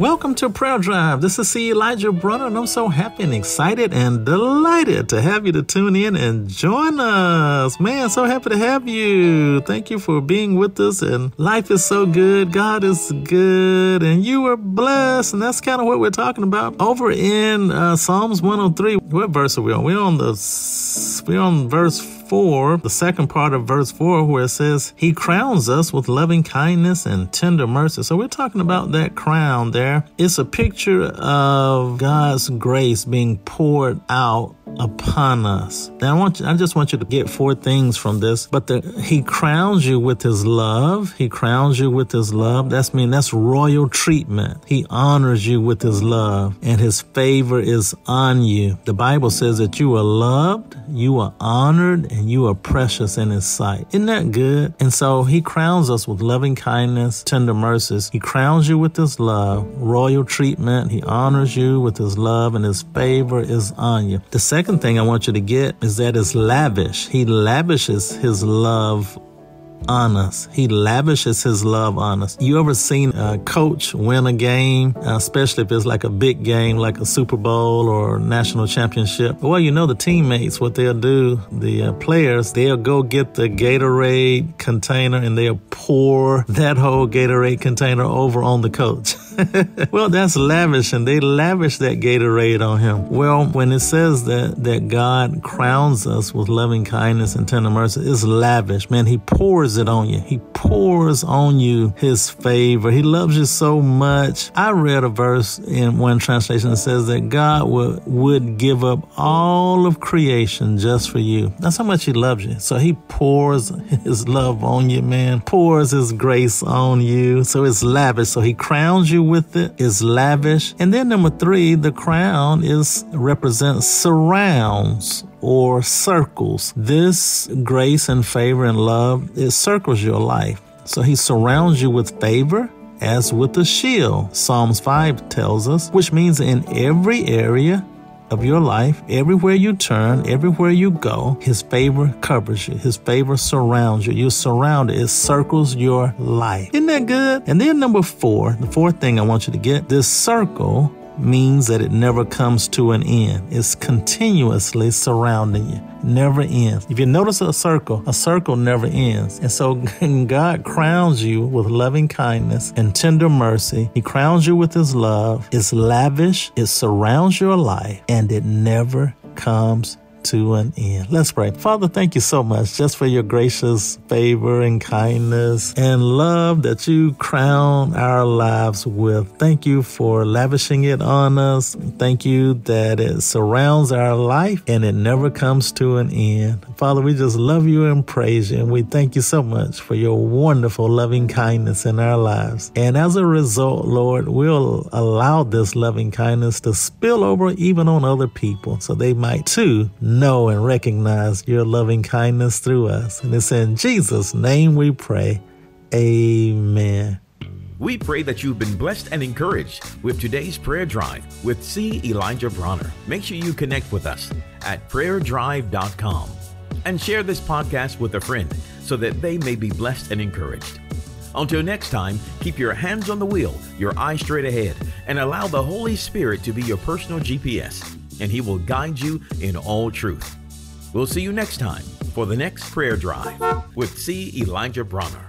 Welcome to Prayer Drive. This is C. Elijah Bronner, and I'm so happy and excited and delighted to have you to tune in and join us. Man, so happy to have you. Thank you for being with us. And life is so good. God is good, and you are blessed. And that's kind of what we're talking about over in uh, Psalms 103. What verse are we on? We're on the we're on verse 4, the second part of verse 4, where it says, He crowns us with loving kindness and tender mercy. So we're talking about that crown there. It's a picture of God's grace being poured out upon us. Now I want you, I just want you to get four things from this. But the, he crowns you with his love. He crowns you with his love. That's mean that's royal treatment. He honors you with his love and his favor is on you. The Bible says that you are loved, you are honored, and you are precious in his sight. Isn't that good? And so he crowns us with loving kindness, tender mercies. He crowns you with his love, royal treatment. He honors you with his love and his favor is on you. The second thing I want you to get is that it's lavish. He lavishes his love on us. He lavishes his love on us. You ever seen a coach win a game, especially if it's like a big game, like a Super Bowl or national championship? Well, you know the teammates, what they'll do, the uh, players, they'll go get the Gatorade container and they'll pour that whole Gatorade container over on the coach. well, that's lavish, and they lavish that Gatorade on him. Well, when it says that that God crowns us with loving kindness and tender mercy, it's lavish. Man, He pours it on you. He pours on you His favor. He loves you so much. I read a verse in one translation that says that God would would give up all of creation just for you. That's how much He loves you. So He pours His love on you, man. Pours His grace on you. So it's lavish. So He crowns you with it is lavish. And then number three, the crown is represents surrounds or circles. This grace and favor and love, it circles your life. So he surrounds you with favor as with a shield. Psalms 5 tells us, which means in every area of your life, everywhere you turn, everywhere you go, His favor covers you. His favor surrounds you. You're surrounded. It circles your life. Isn't that good? And then number four, the fourth thing I want you to get, this circle means that it never comes to an end. It's continuously surrounding you, never ends. If you notice a circle, a circle never ends. And so God crowns you with loving kindness and tender mercy. He crowns you with His love. It's lavish, it surrounds your life, and it never comes to an end. Let's pray. Father, thank you so much just for your gracious favor and kindness and love that you crown our lives with. Thank you for lavishing it on us. Thank you that it surrounds our life and it never comes to an end. Father, we just love you and praise you. And we thank you so much for your wonderful loving kindness in our lives. And as a result, Lord, we'll allow this loving kindness to spill over even on other people so they might too know and recognize your loving kindness through us. And it's in Jesus' name we pray. Amen. We pray that you've been blessed and encouraged with today's prayer drive with C. Elijah Bronner. Make sure you connect with us at prayerdrive.com and share this podcast with a friend so that they may be blessed and encouraged. Until next time, keep your hands on the wheel, your eyes straight ahead, and allow the Holy Spirit to be your personal GPS and He will guide you in all truth. We'll see you next time for the next prayer drive with C. Elijah Bronner.